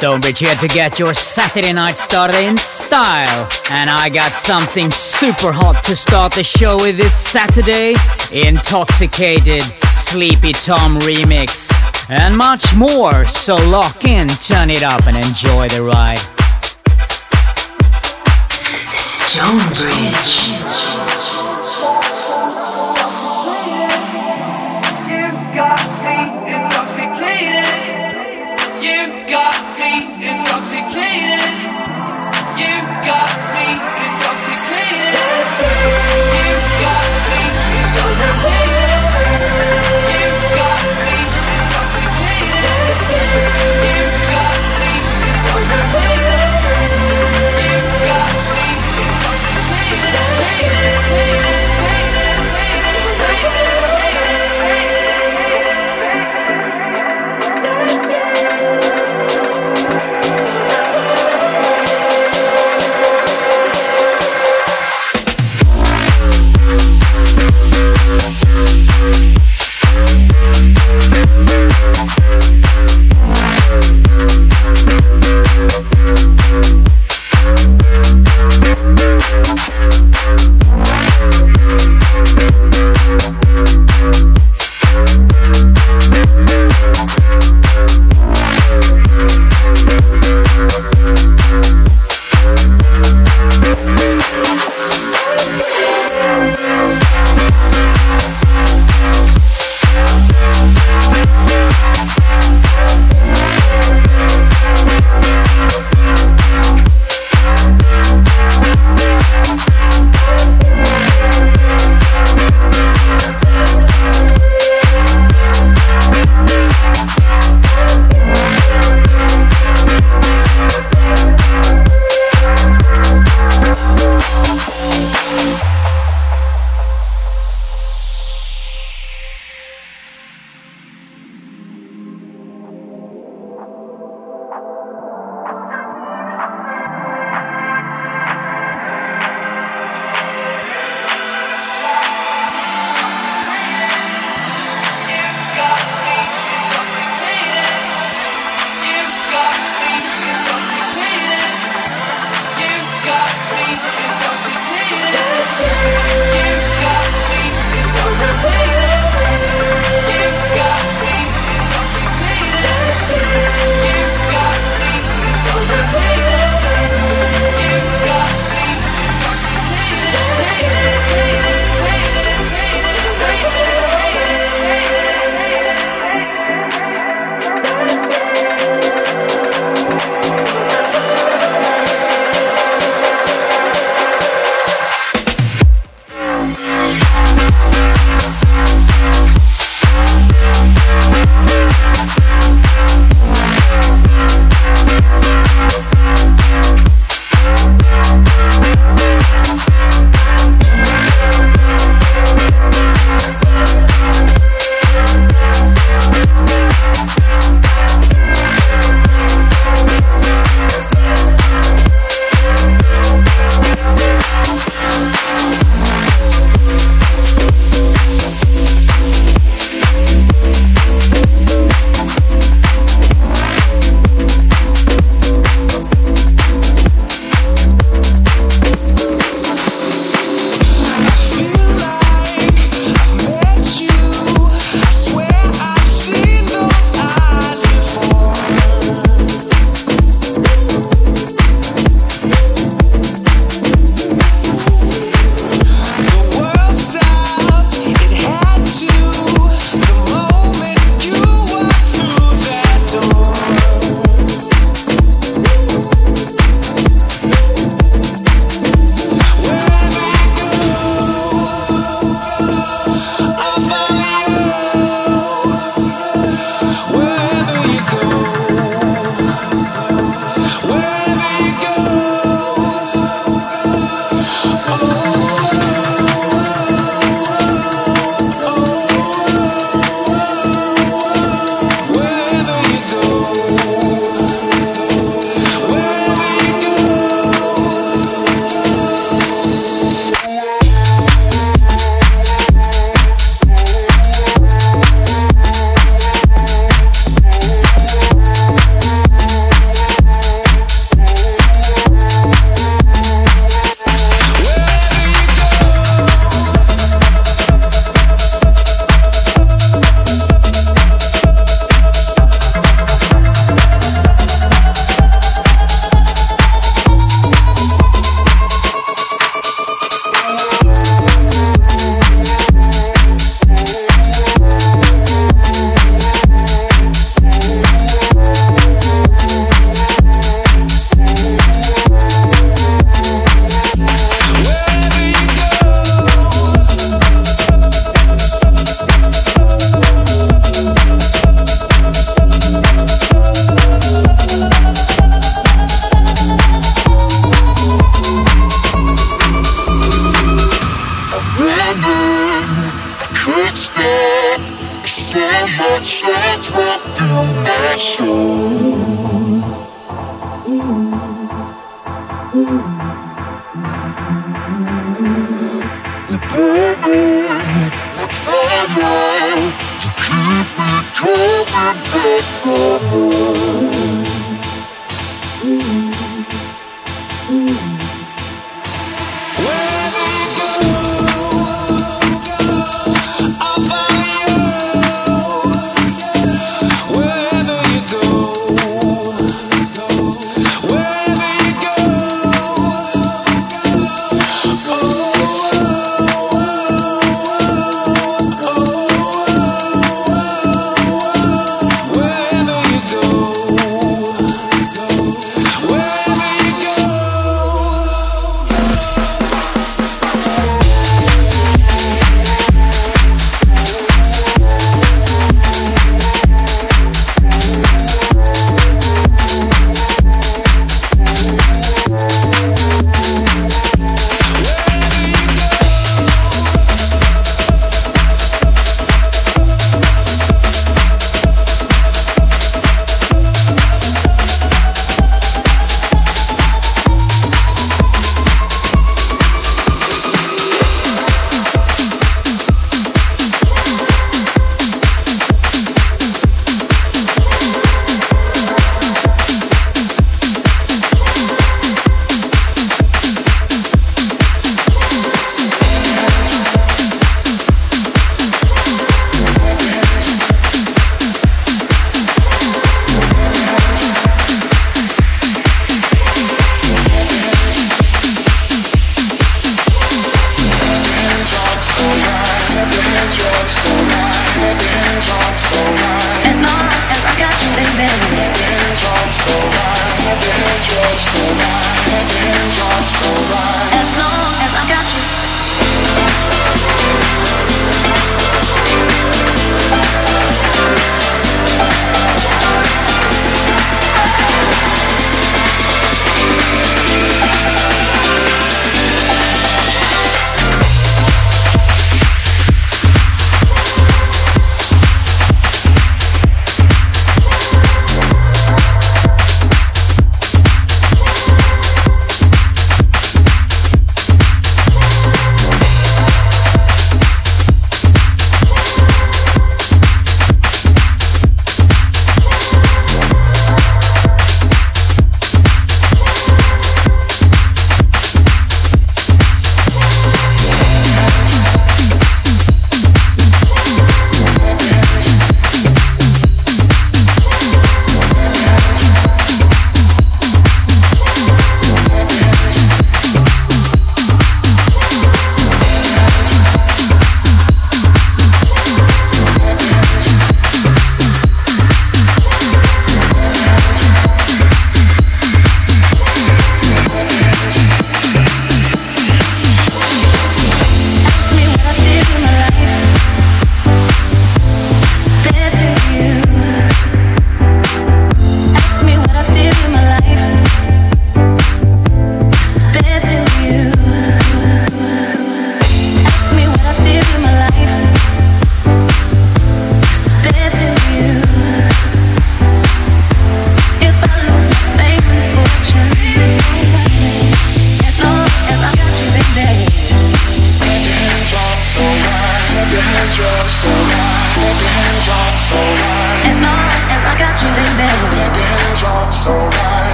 Stonebridge here to get your Saturday night started in style. And I got something super hot to start the show with It's Saturday. Intoxicated, Sleepy Tom remix. And much more, so lock in, turn it up, and enjoy the ride. Stonebridge.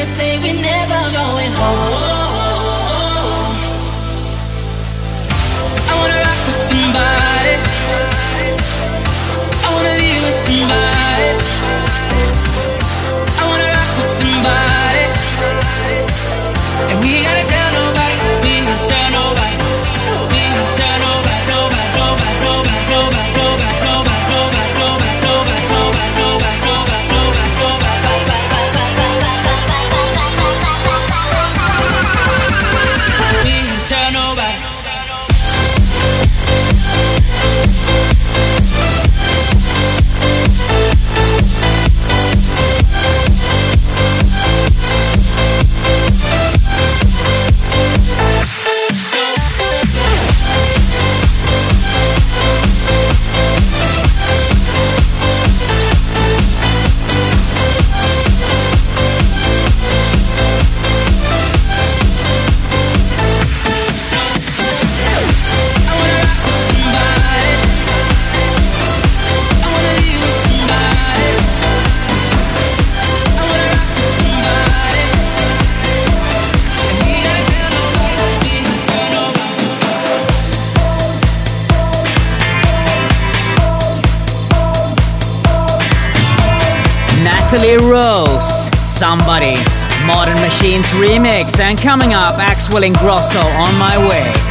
they say we never go. Rose, Somebody, Modern Machines remix, and coming up, Axwell Ingrosso on my way.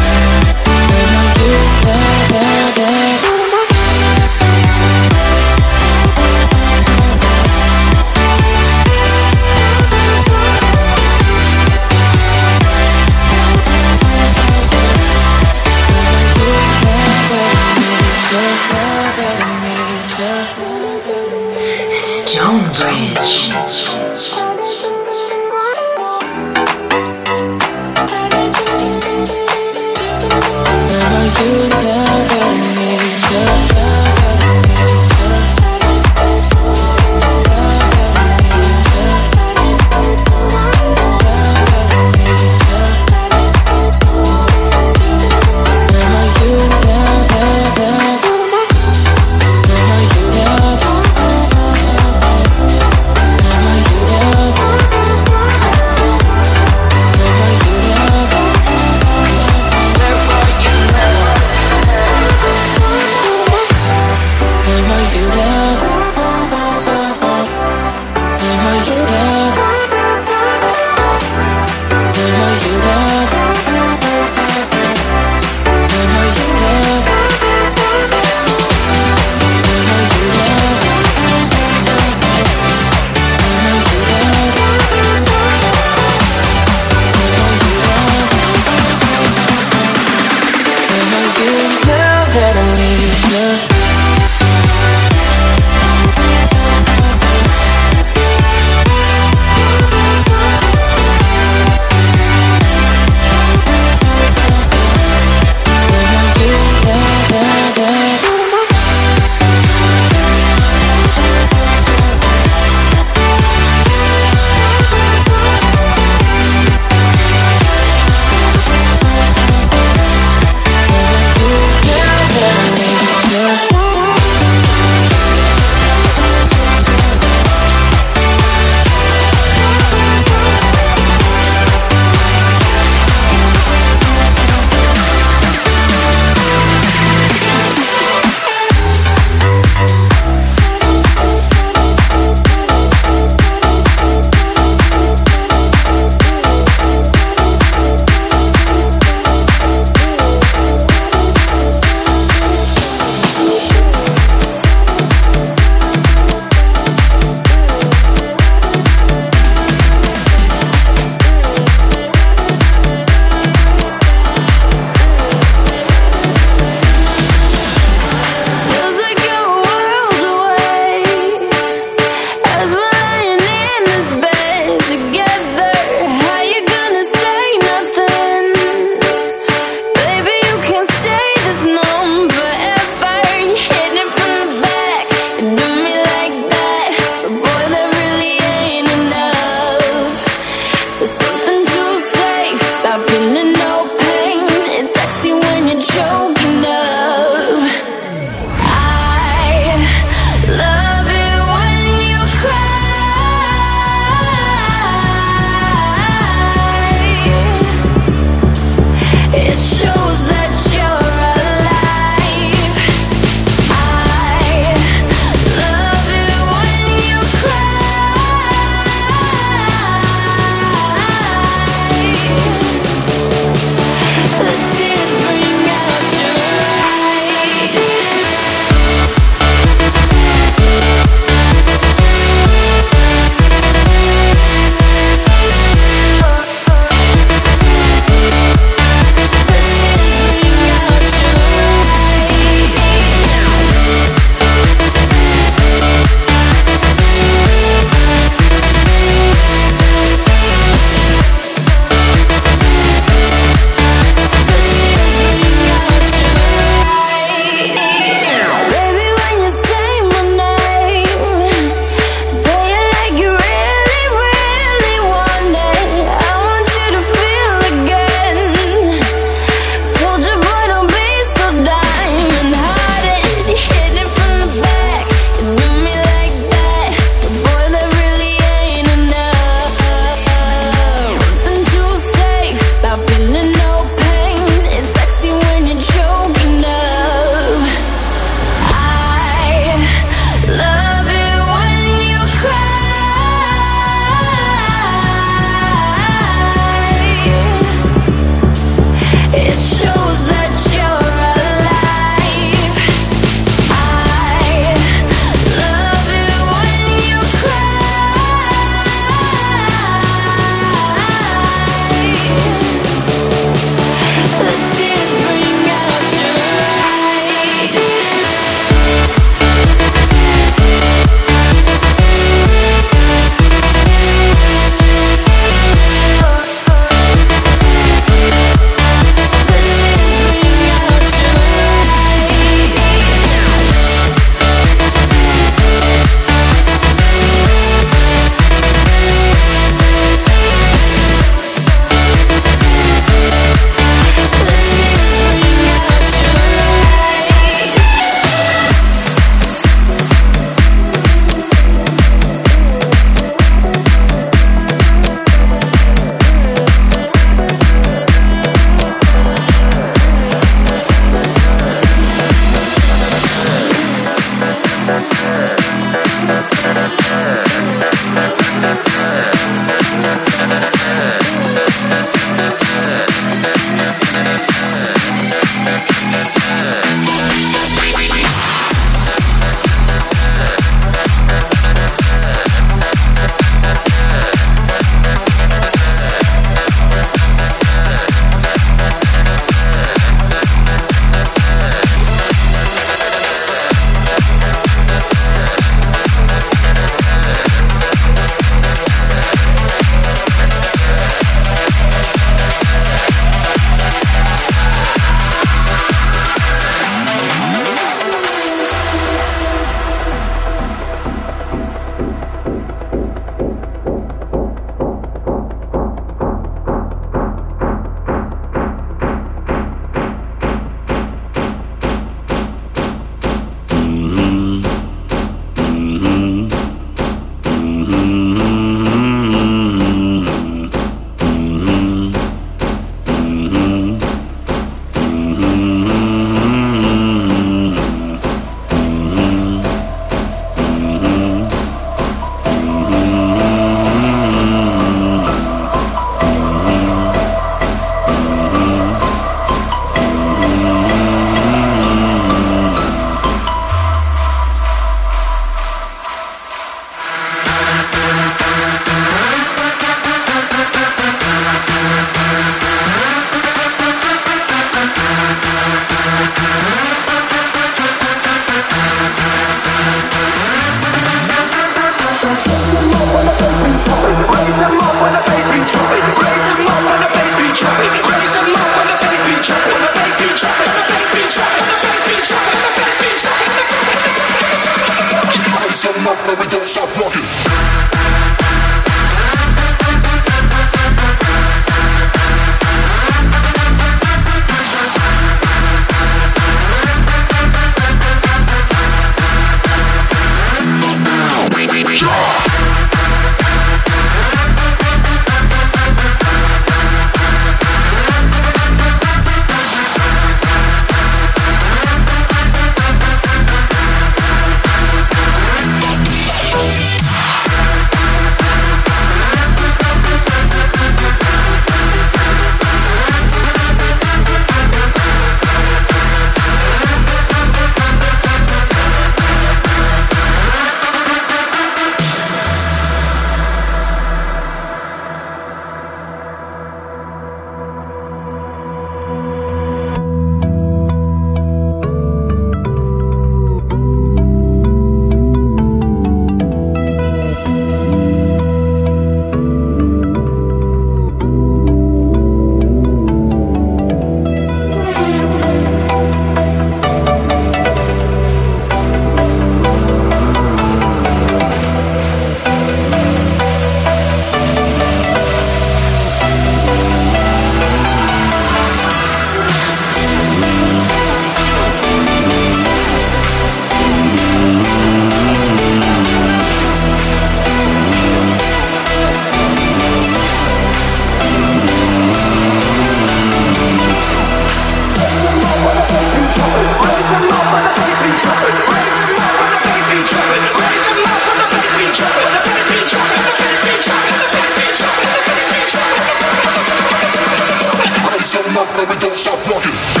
baby, don't stop rocking.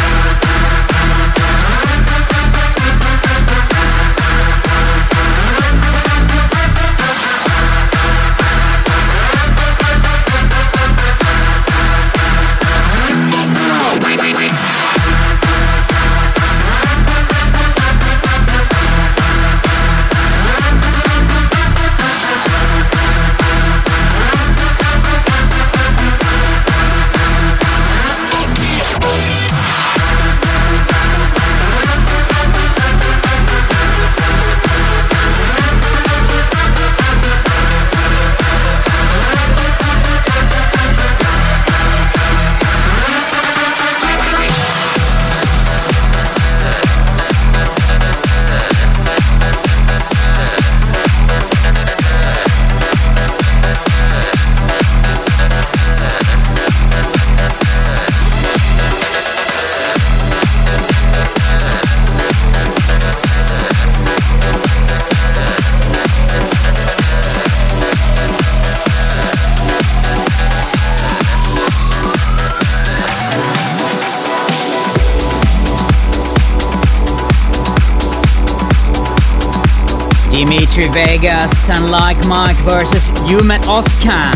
Dimitri Vegas and Like Mike versus Ummet Ozcan,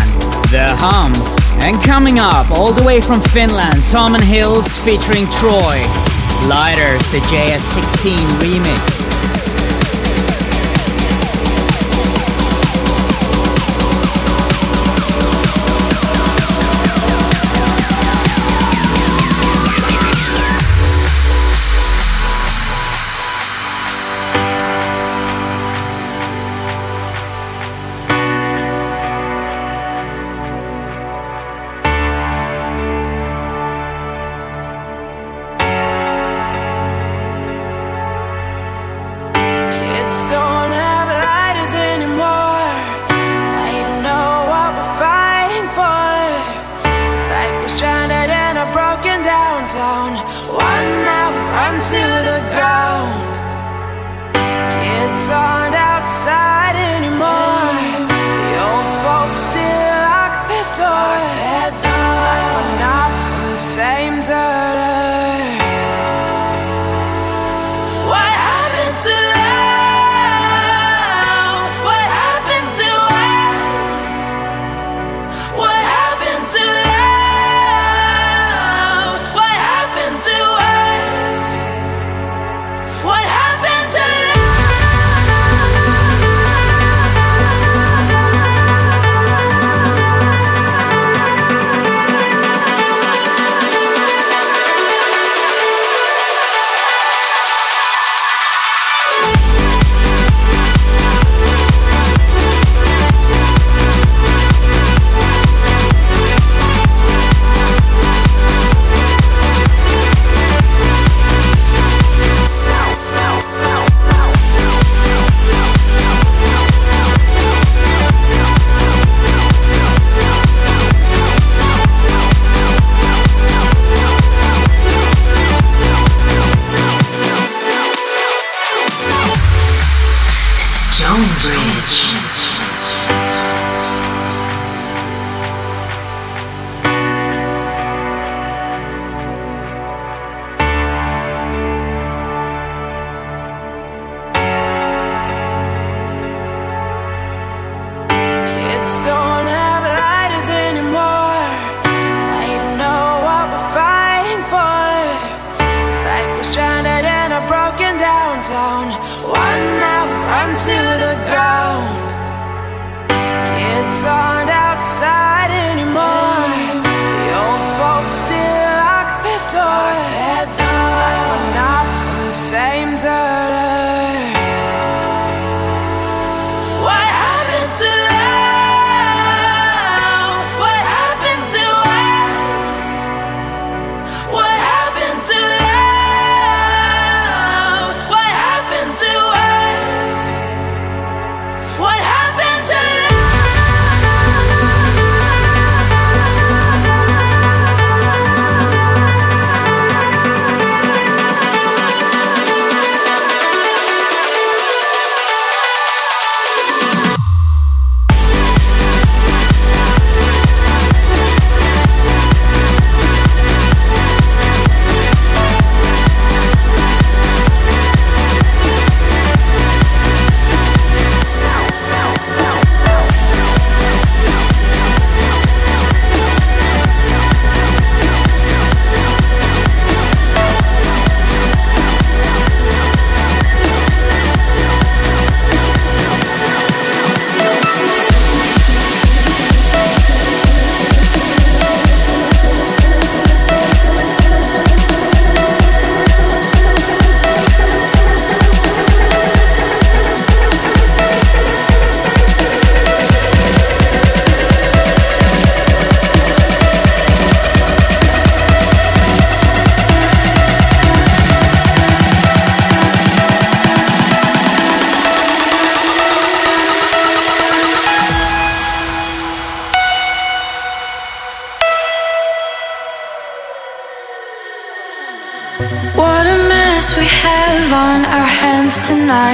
The Hum. And coming up, all the way from Finland, Tom and Hills featuring Troy. Lighters, the JS16 remix.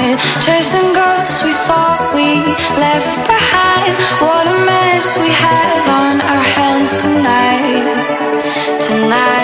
night, chasing ghosts we thought we left behind. What a mess we have on our hands tonight, tonight.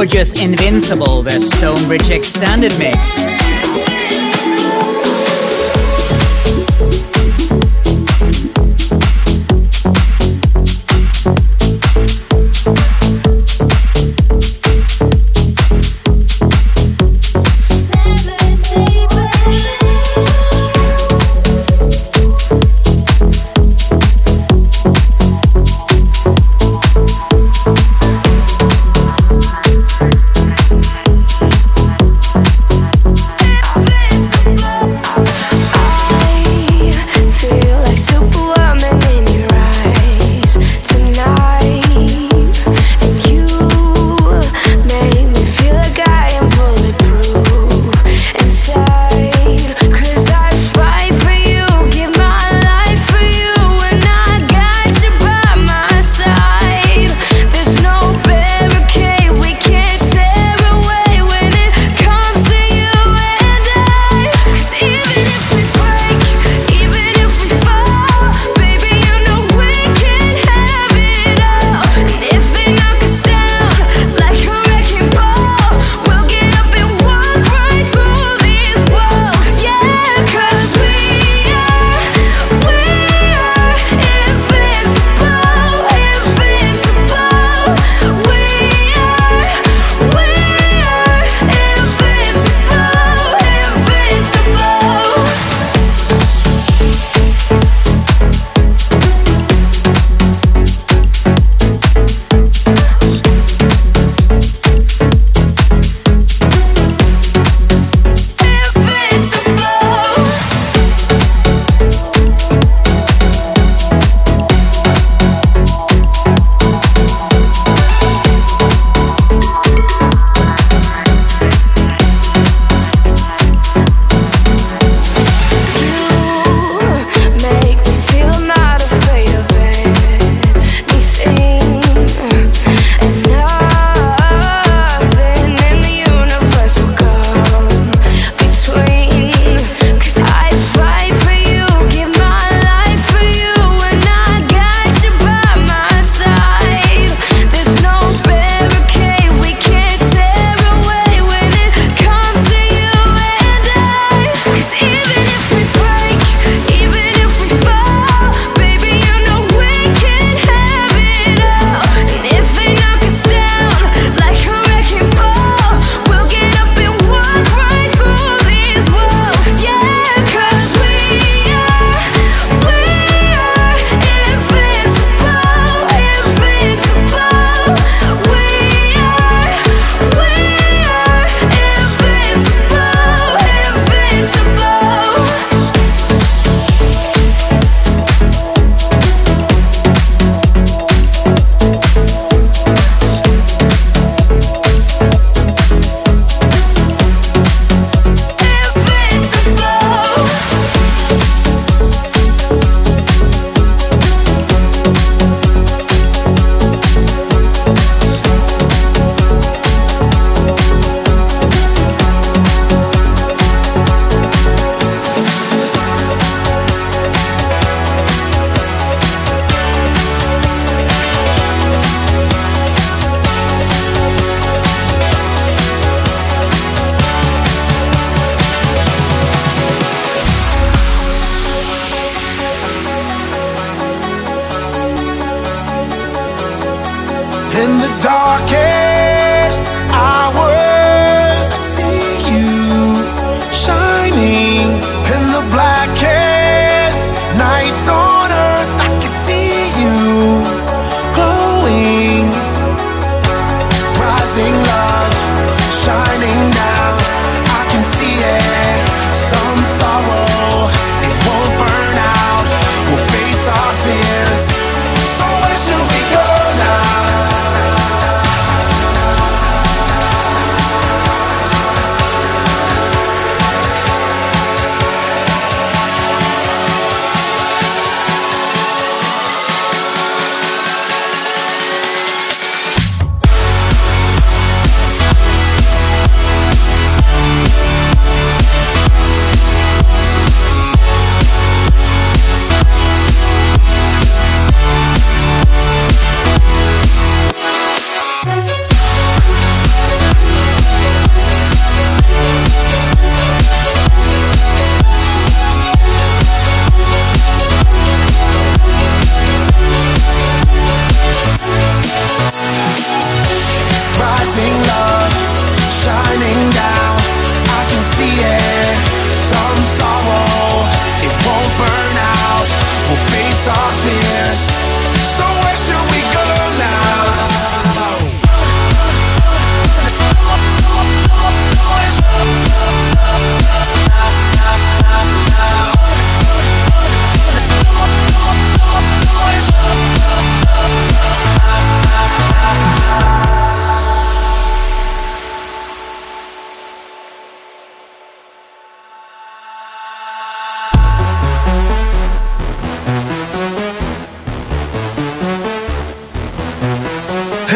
Gorgeous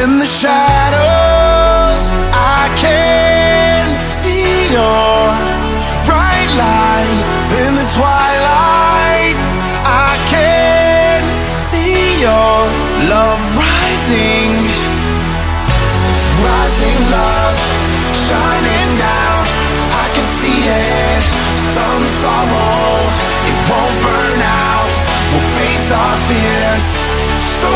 In the shadows, I can see your bright light. In the twilight, I can see your love rising. Rising love, shining down. I can see it. Some sorrow, it won't burn out. We'll face our fears. So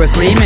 Stefan Dahlbrook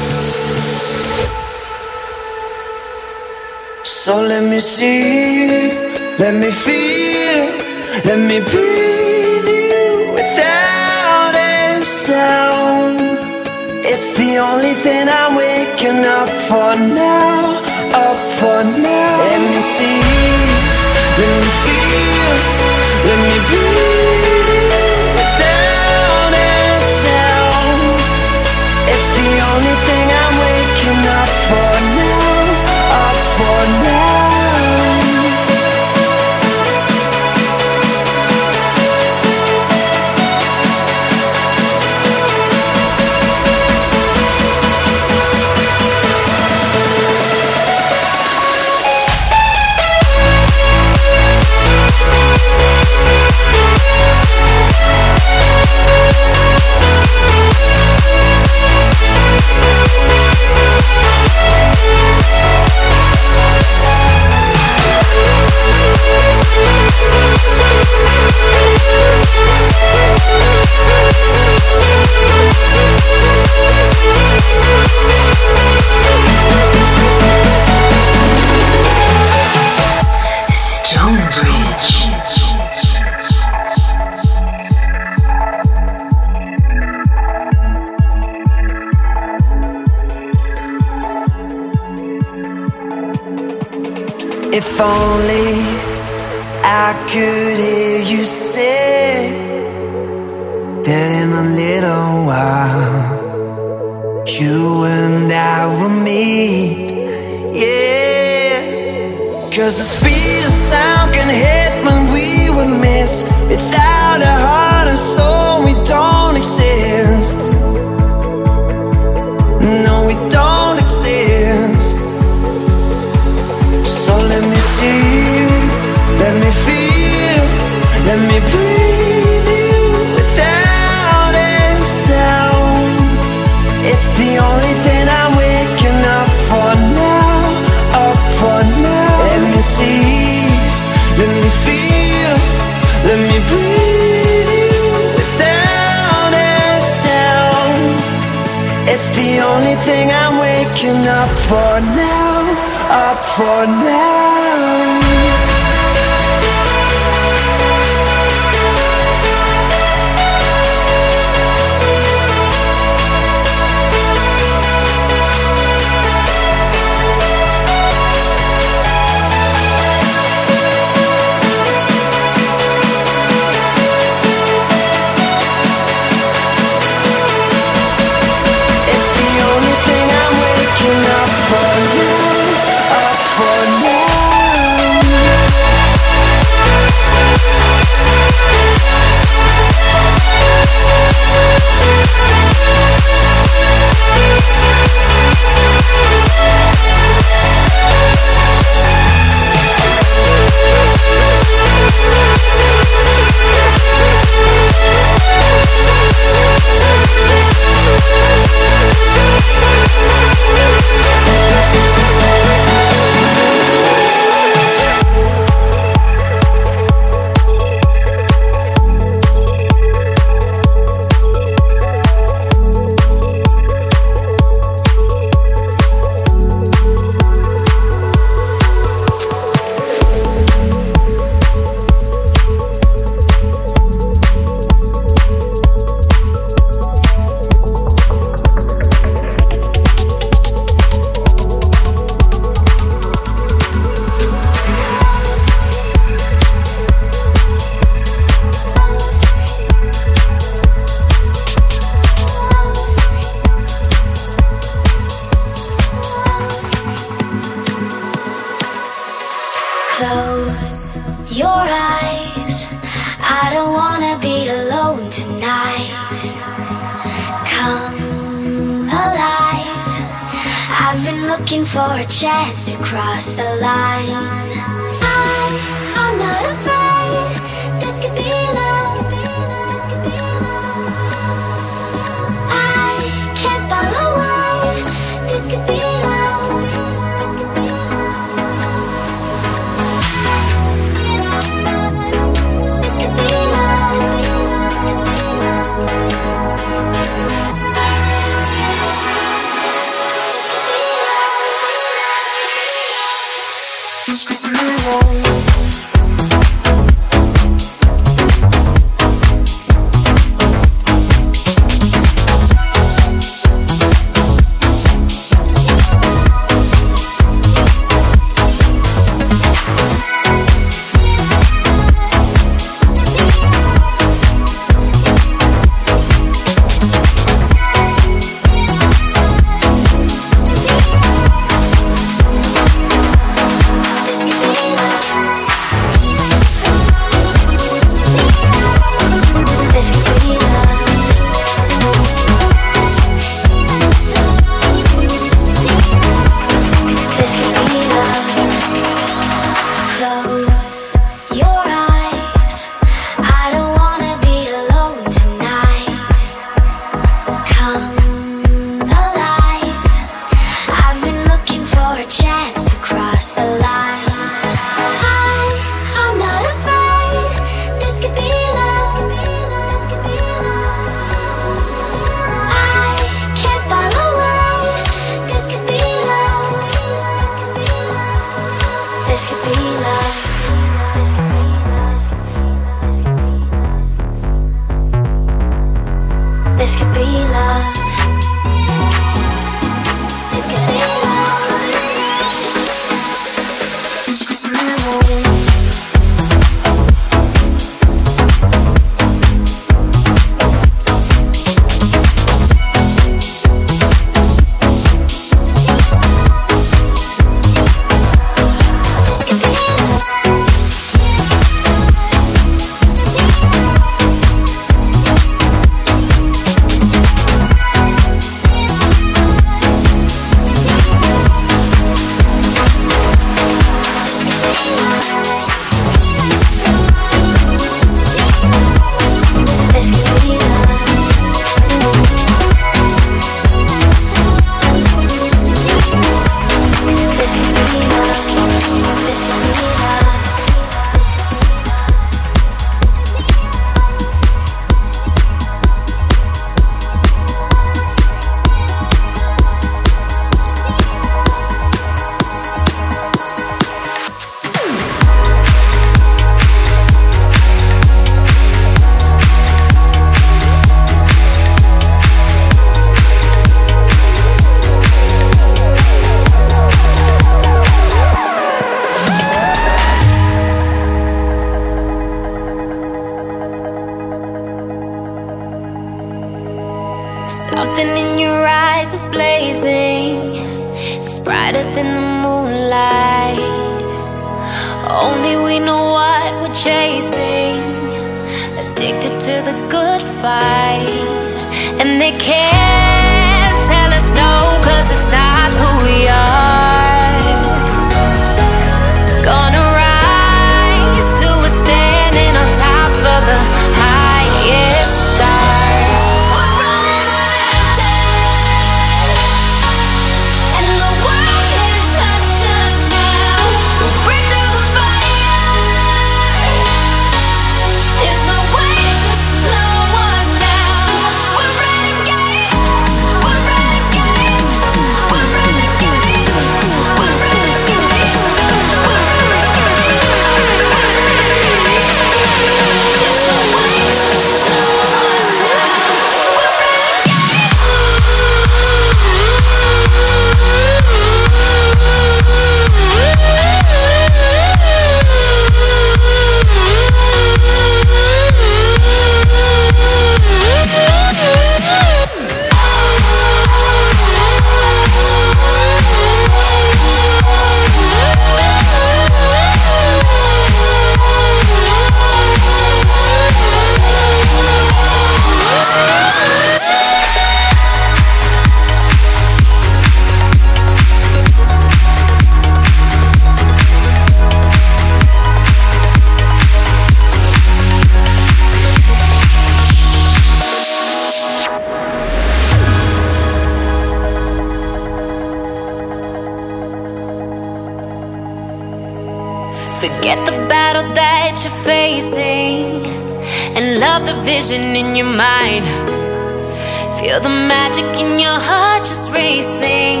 Feel the magic in your heart just racing.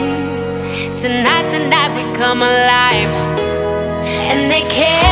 Tonight, tonight we come alive, and they care.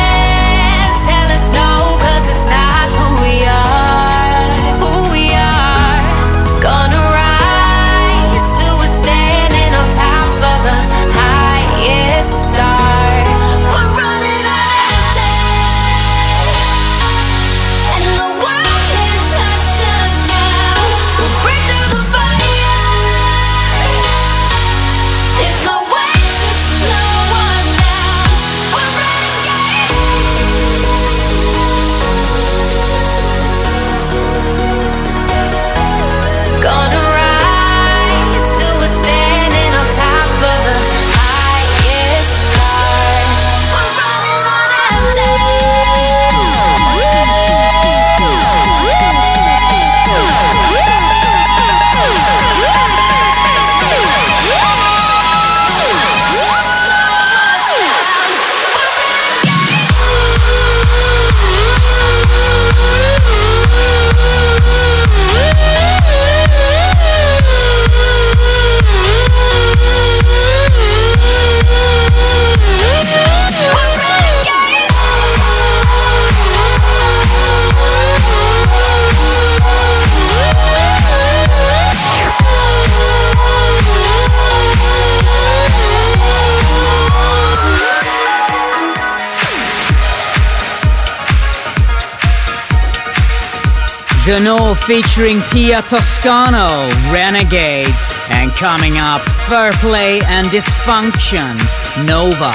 Gano featuring Tia Toscano, Renegades. And coming up, Fair Play and Dysfunction, Nova.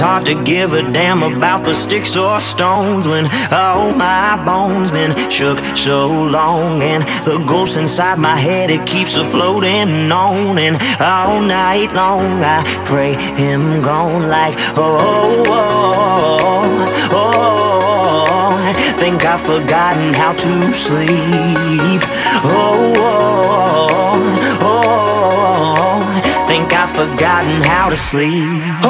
Hard to give a damn about the sticks or stones when all my bones been shook so long. And the ghost inside my head it keeps a floating on. And all night long I pray him gone like oh oh oh, oh. Think I've forgotten how to sleep. Oh oh oh. Think I've forgotten how to sleep.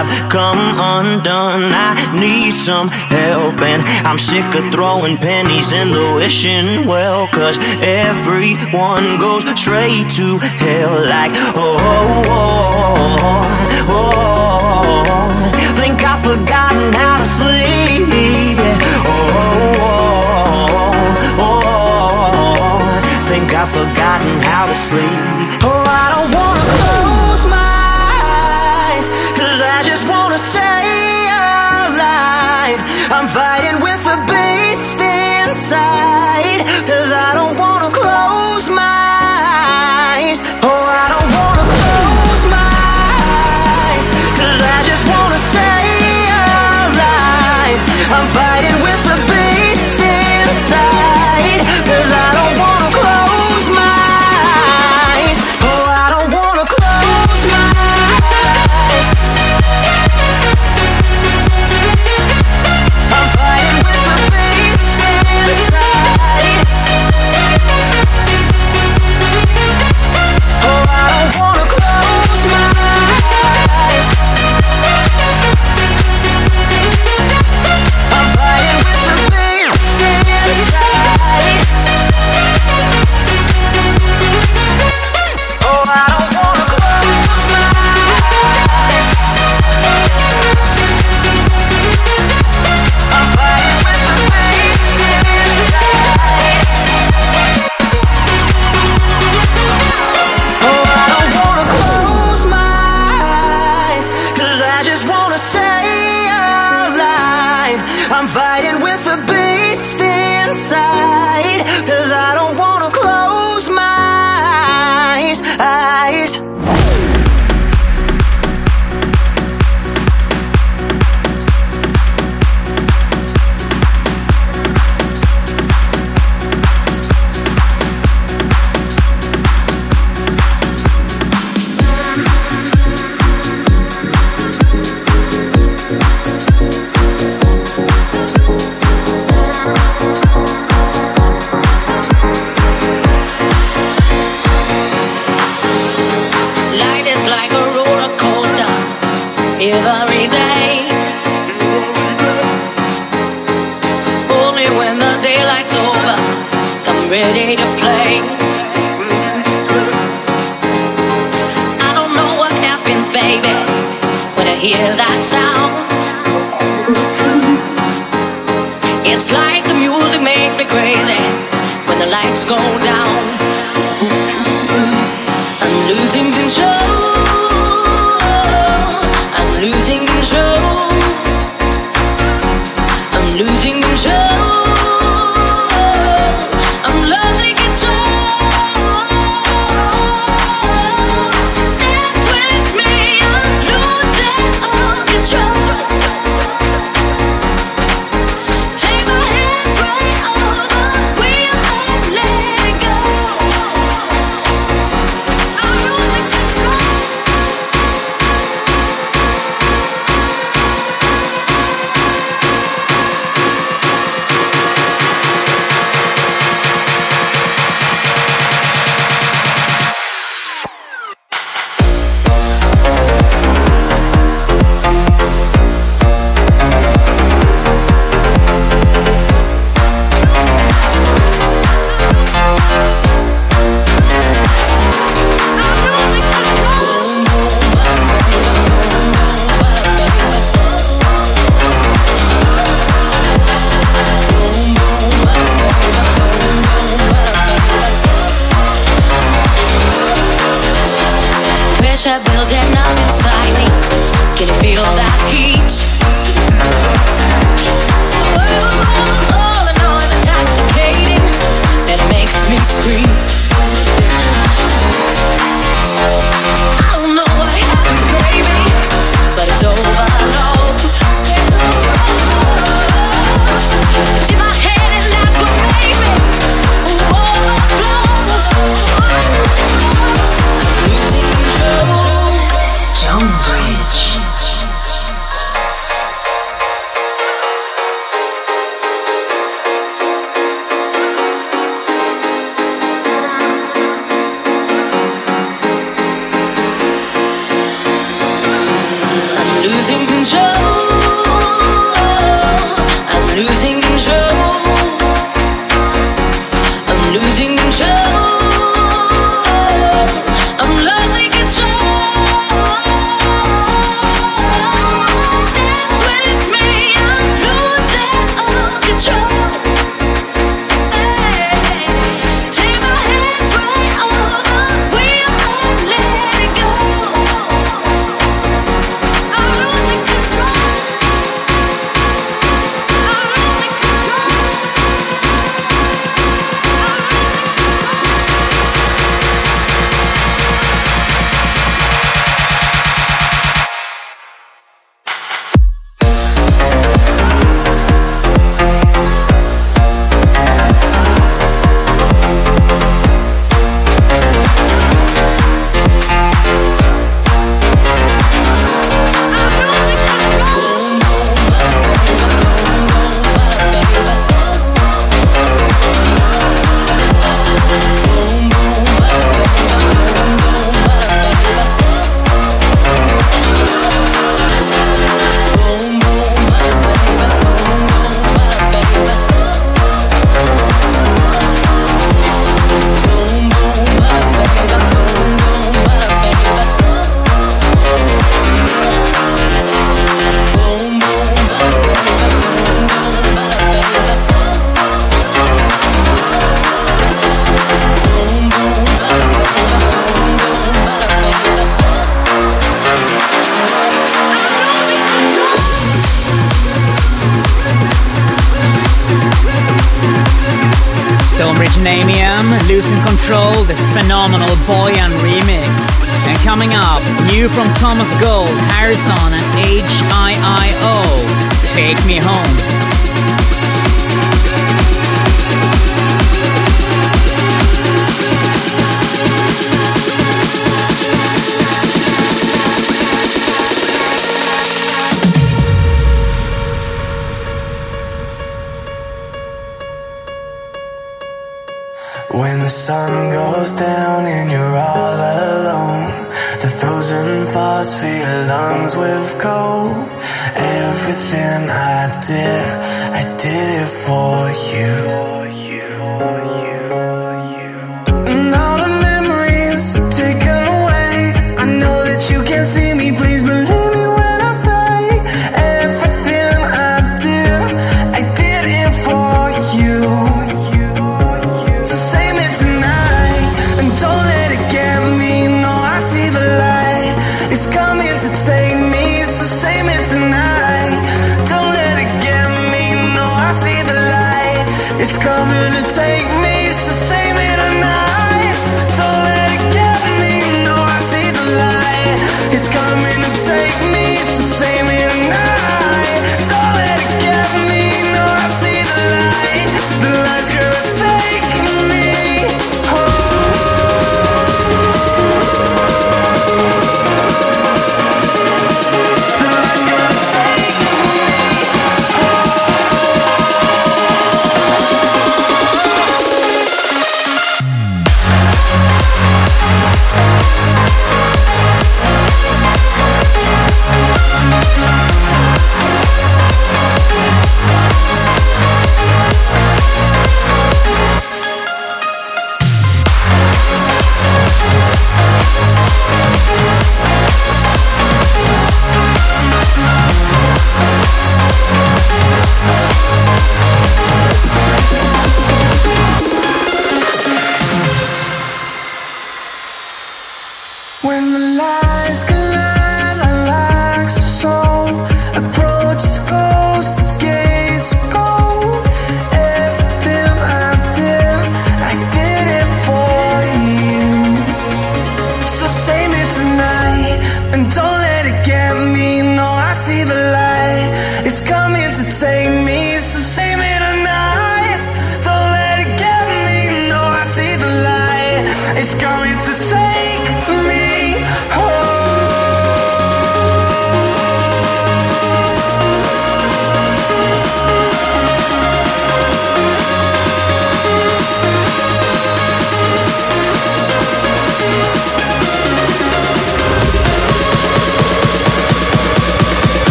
I've come undone. I need some help, and I'm sick of throwing pennies in the wishing well. Cause everyone goes straight to hell, like, oh, oh, oh, oh, oh. think I've forgotten how to sleep. Yeah. Oh, oh, oh, oh, think I've forgotten how to sleep. hear that sound. It's like the music makes me crazy when the lights go down. I'm losing control. I'm losing control. I'm losing control.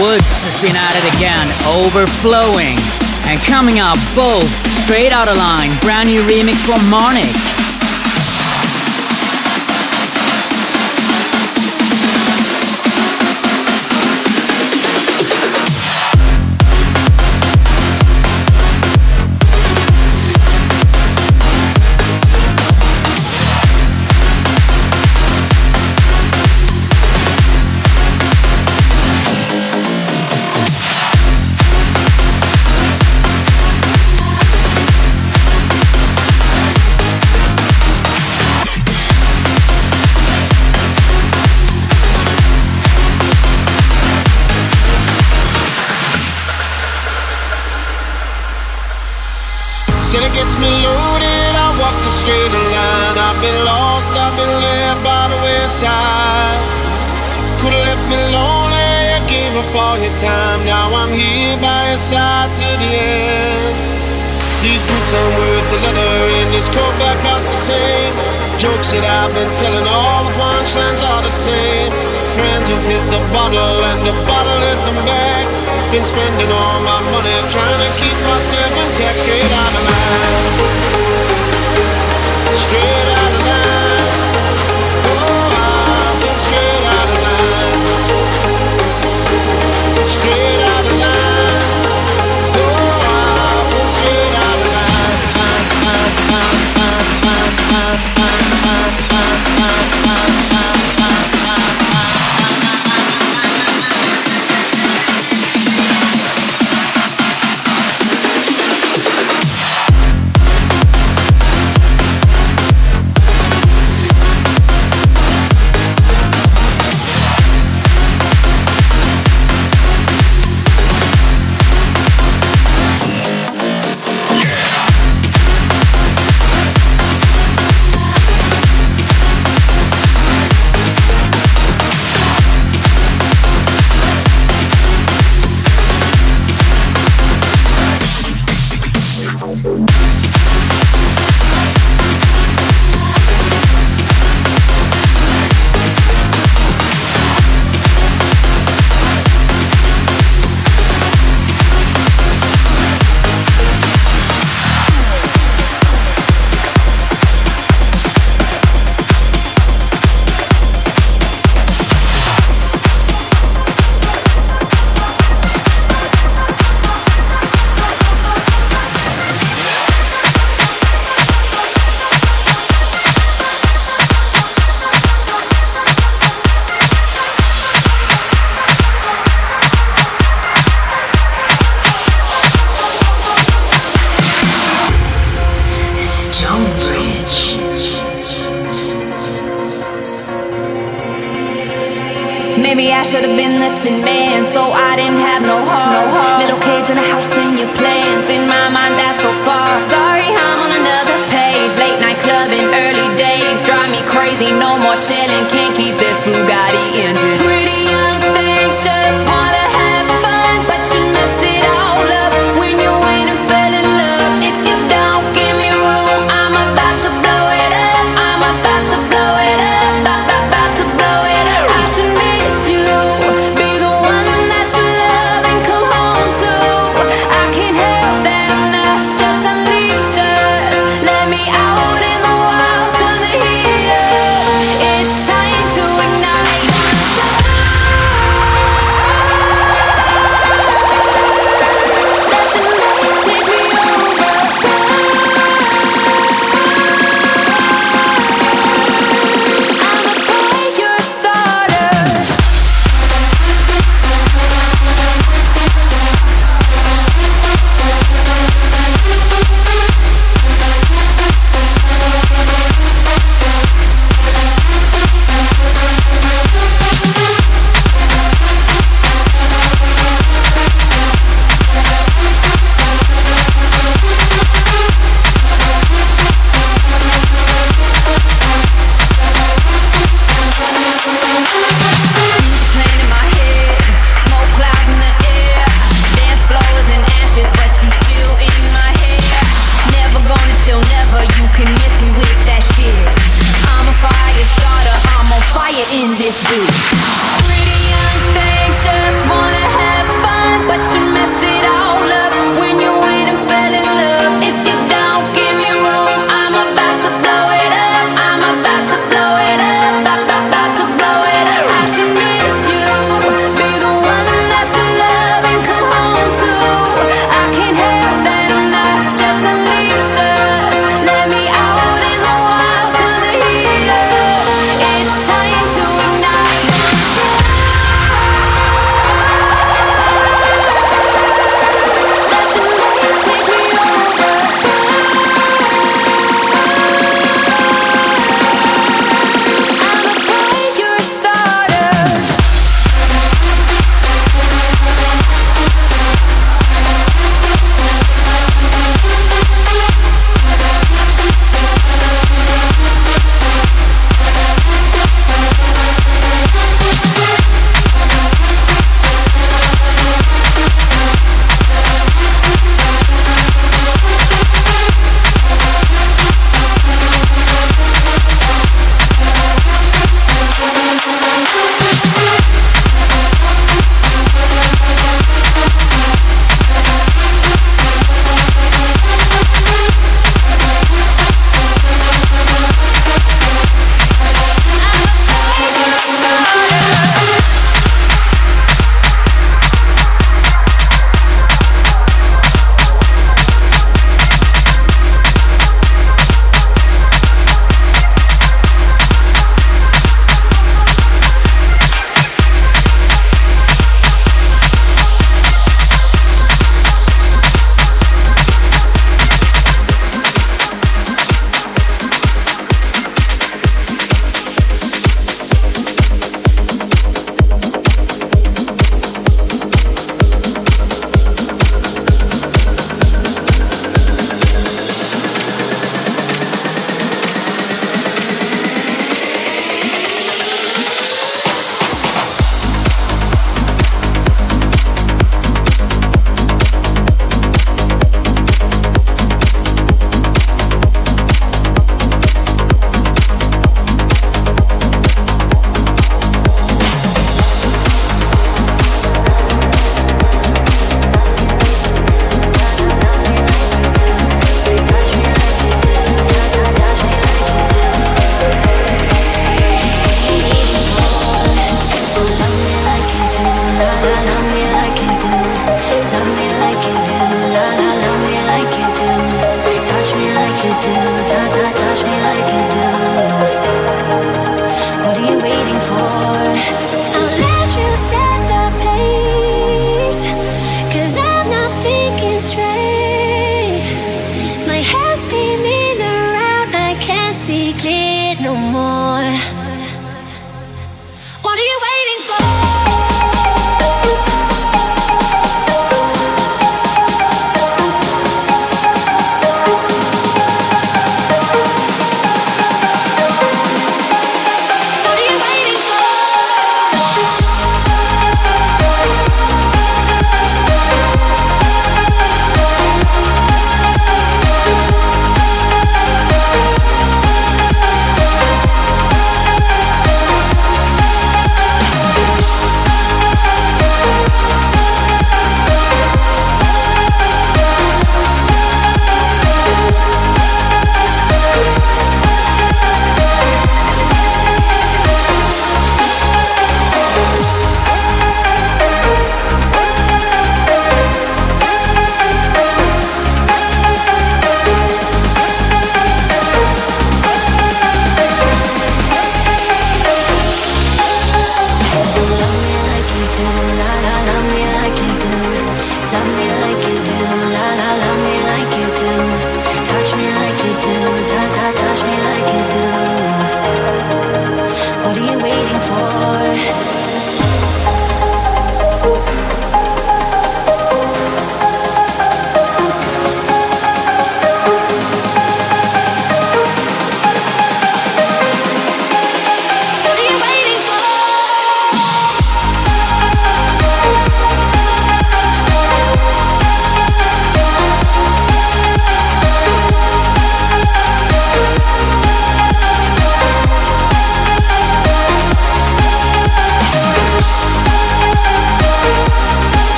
Woods has been at it again, overflowing. And coming up, both straight out of line, brand new remix from Monic. been spending all my money trying to keep myself intact straight out of mind.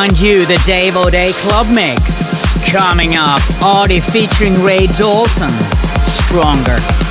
remind you the Dave Audé Club Mix. Coming up, Artie featuring Ray Dalton. Stronger.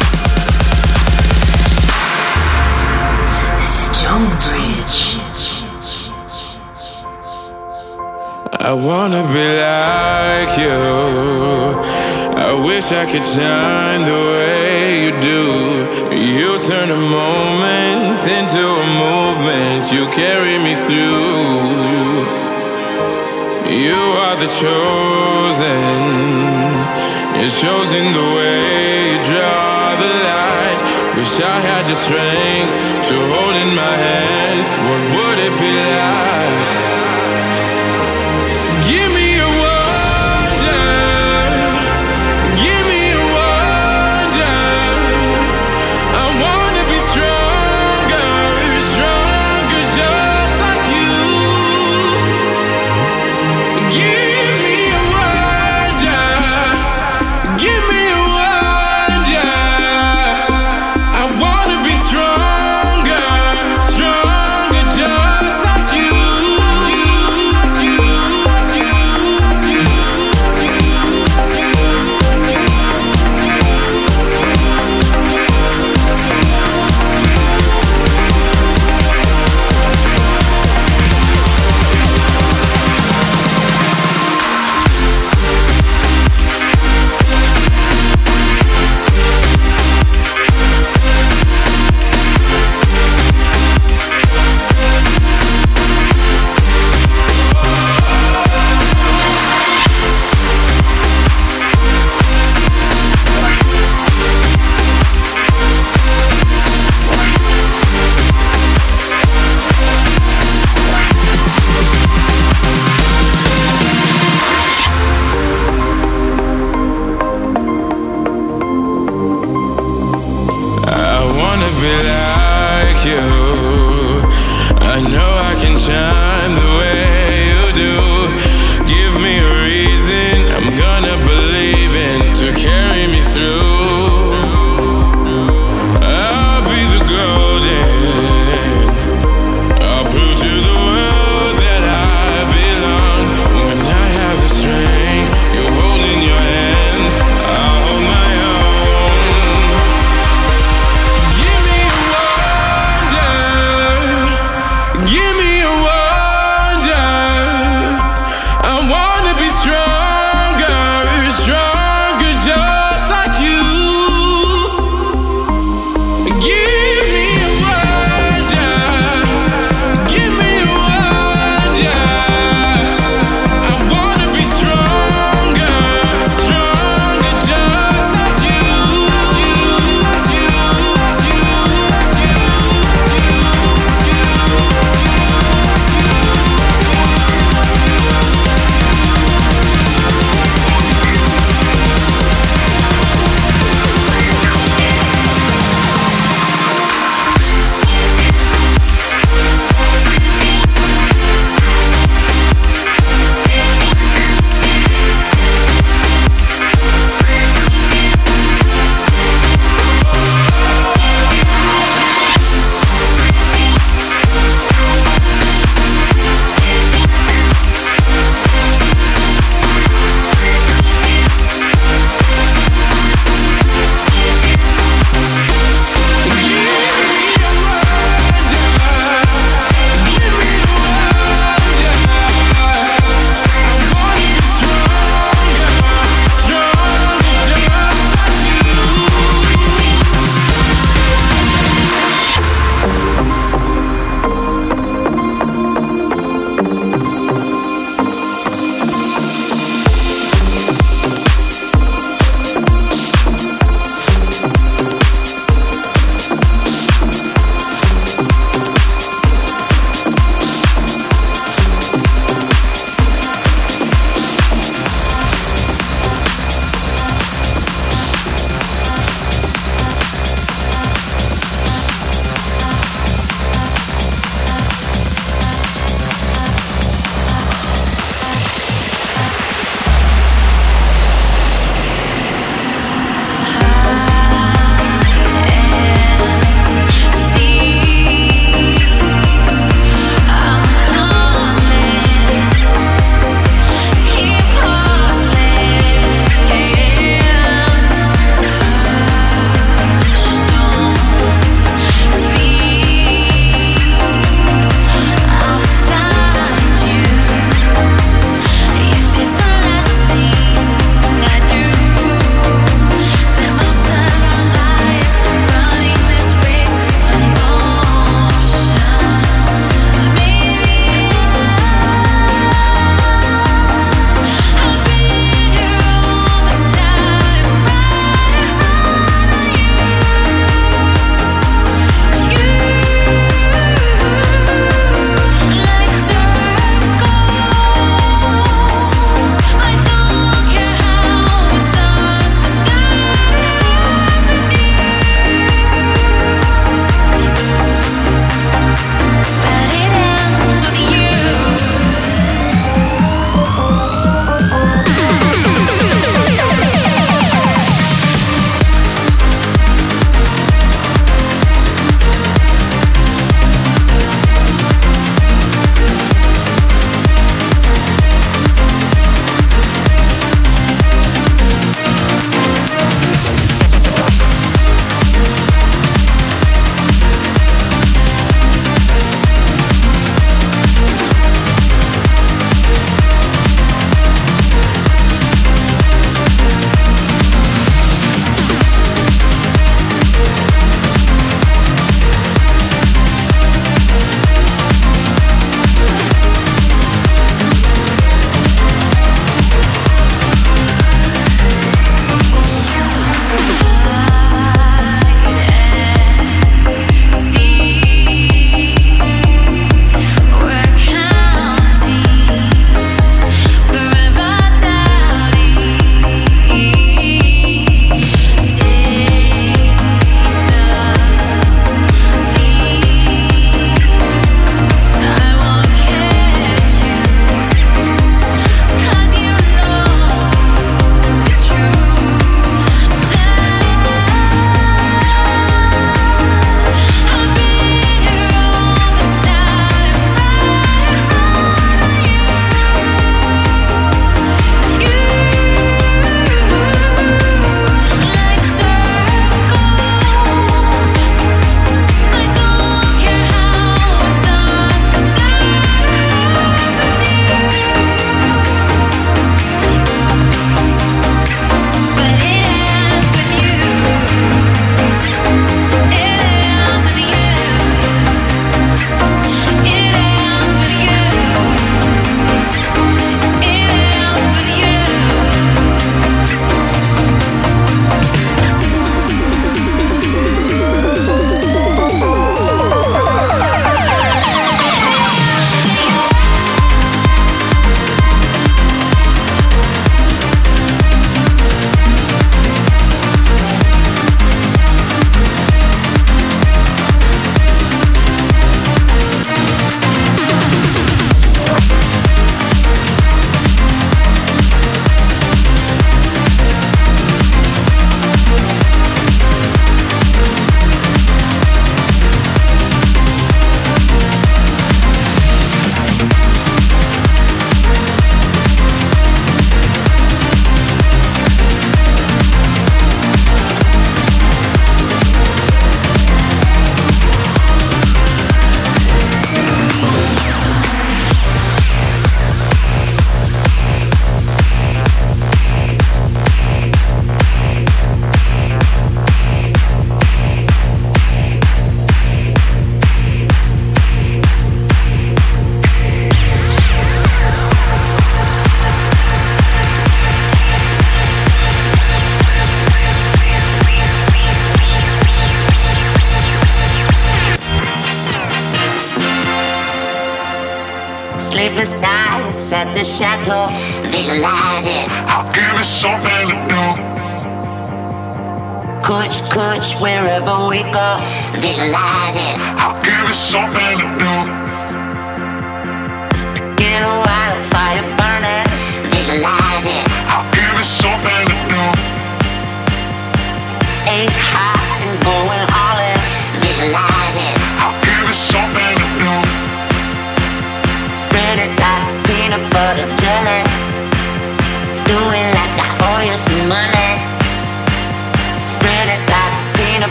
the shadow.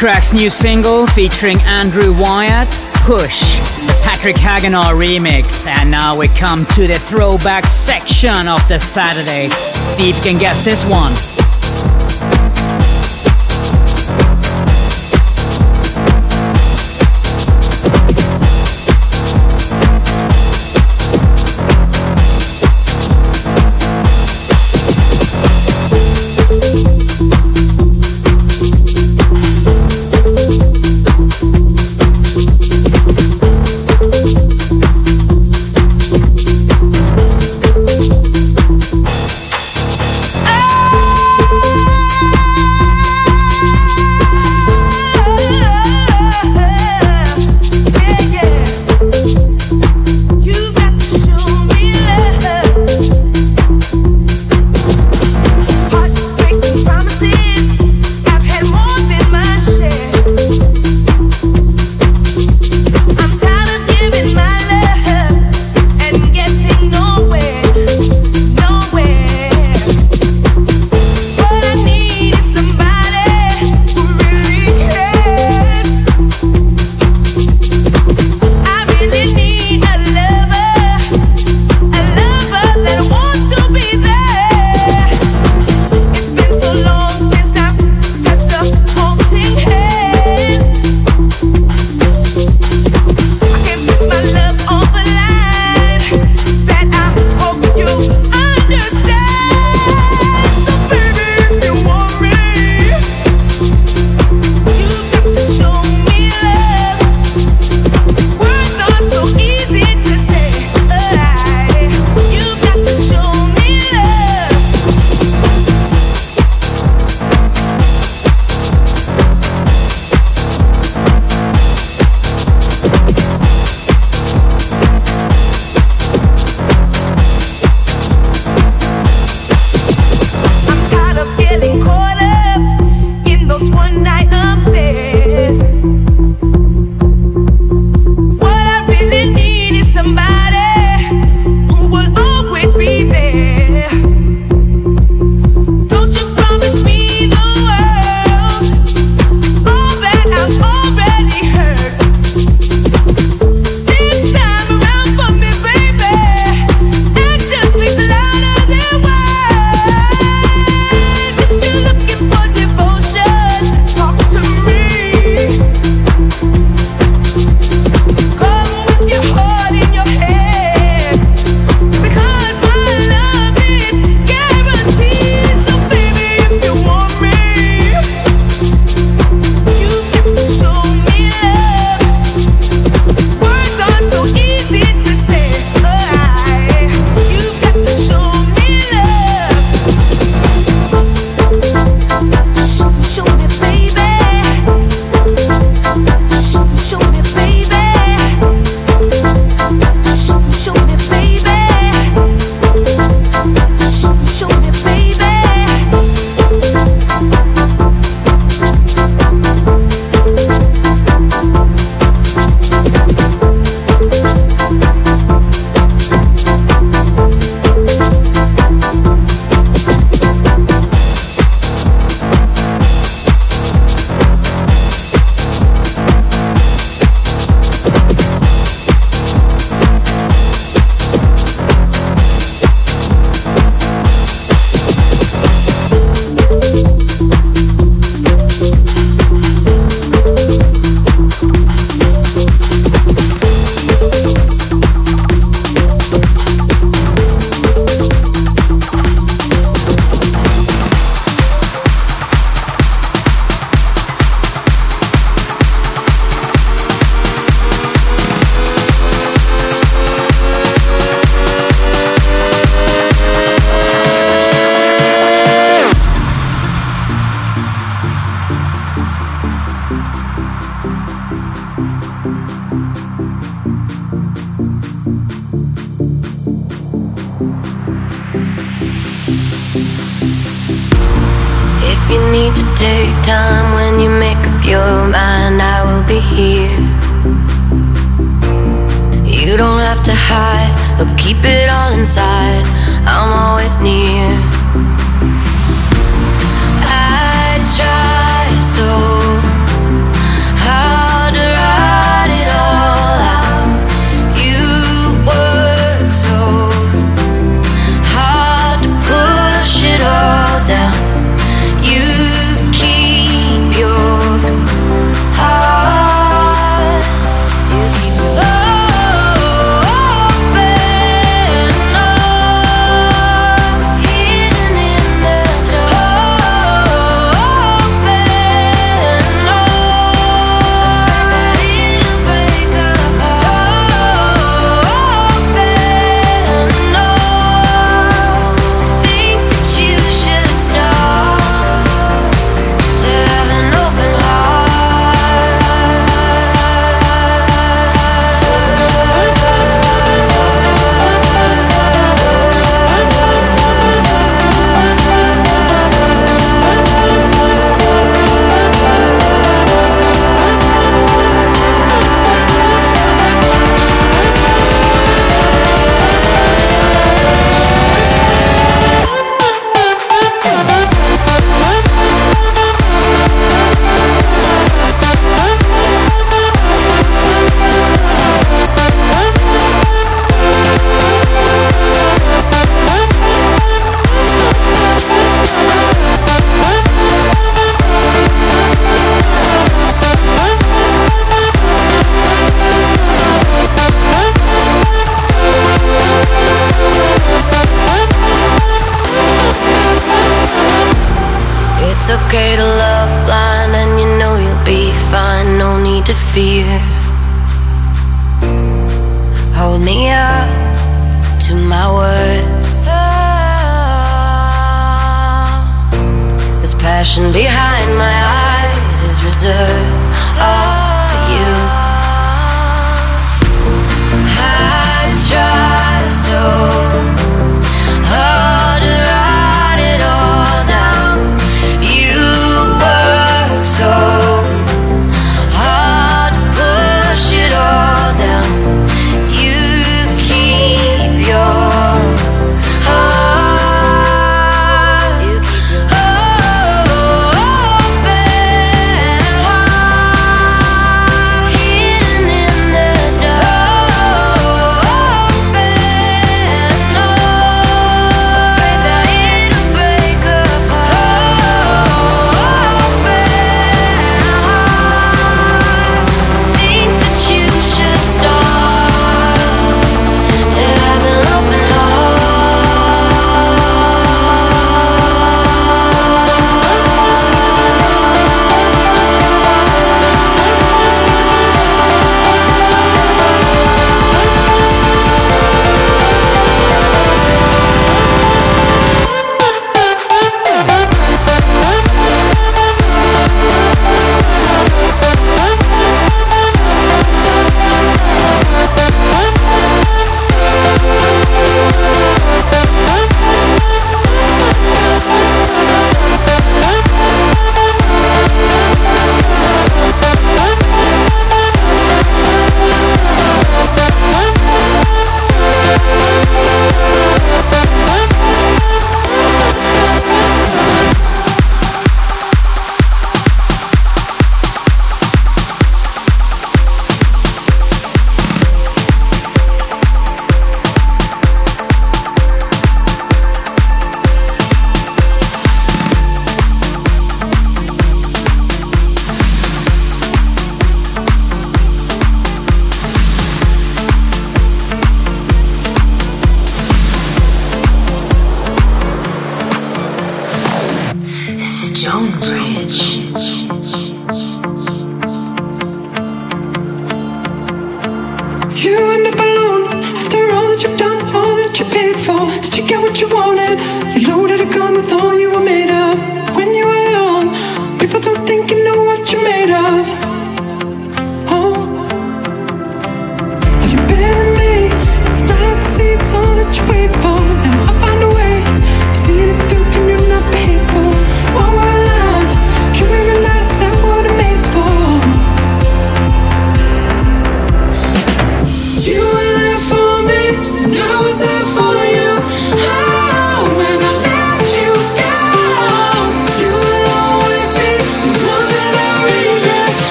A-Trak's new single featuring Andrew Wyatt, Push, Patrick Hagenaar remix. And now we come to the throwback section of the Saturday. See if you can guess this one.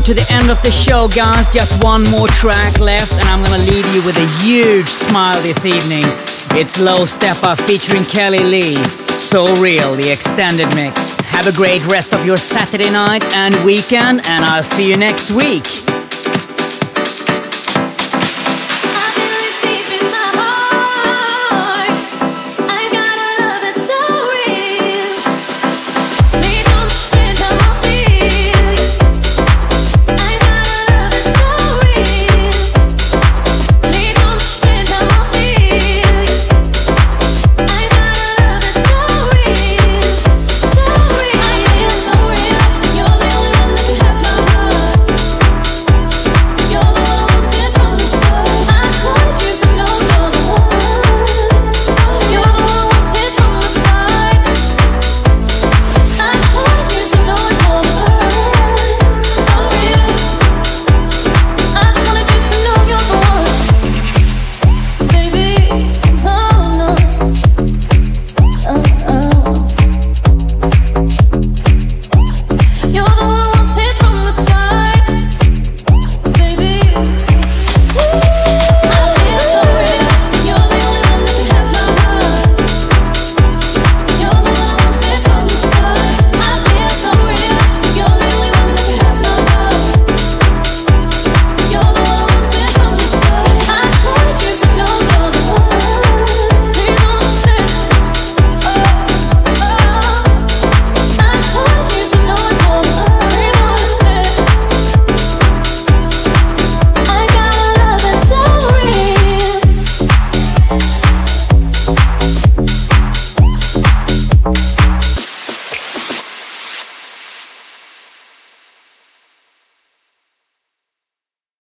Come to the end of the show, guys. Just one more track left, and I'm gonna leave you with a huge smile this evening. It's Low Steppa featuring Kelli-Leigh. So real, the extended mix. Have a great rest of your Saturday night and weekend, and I'll see you next week.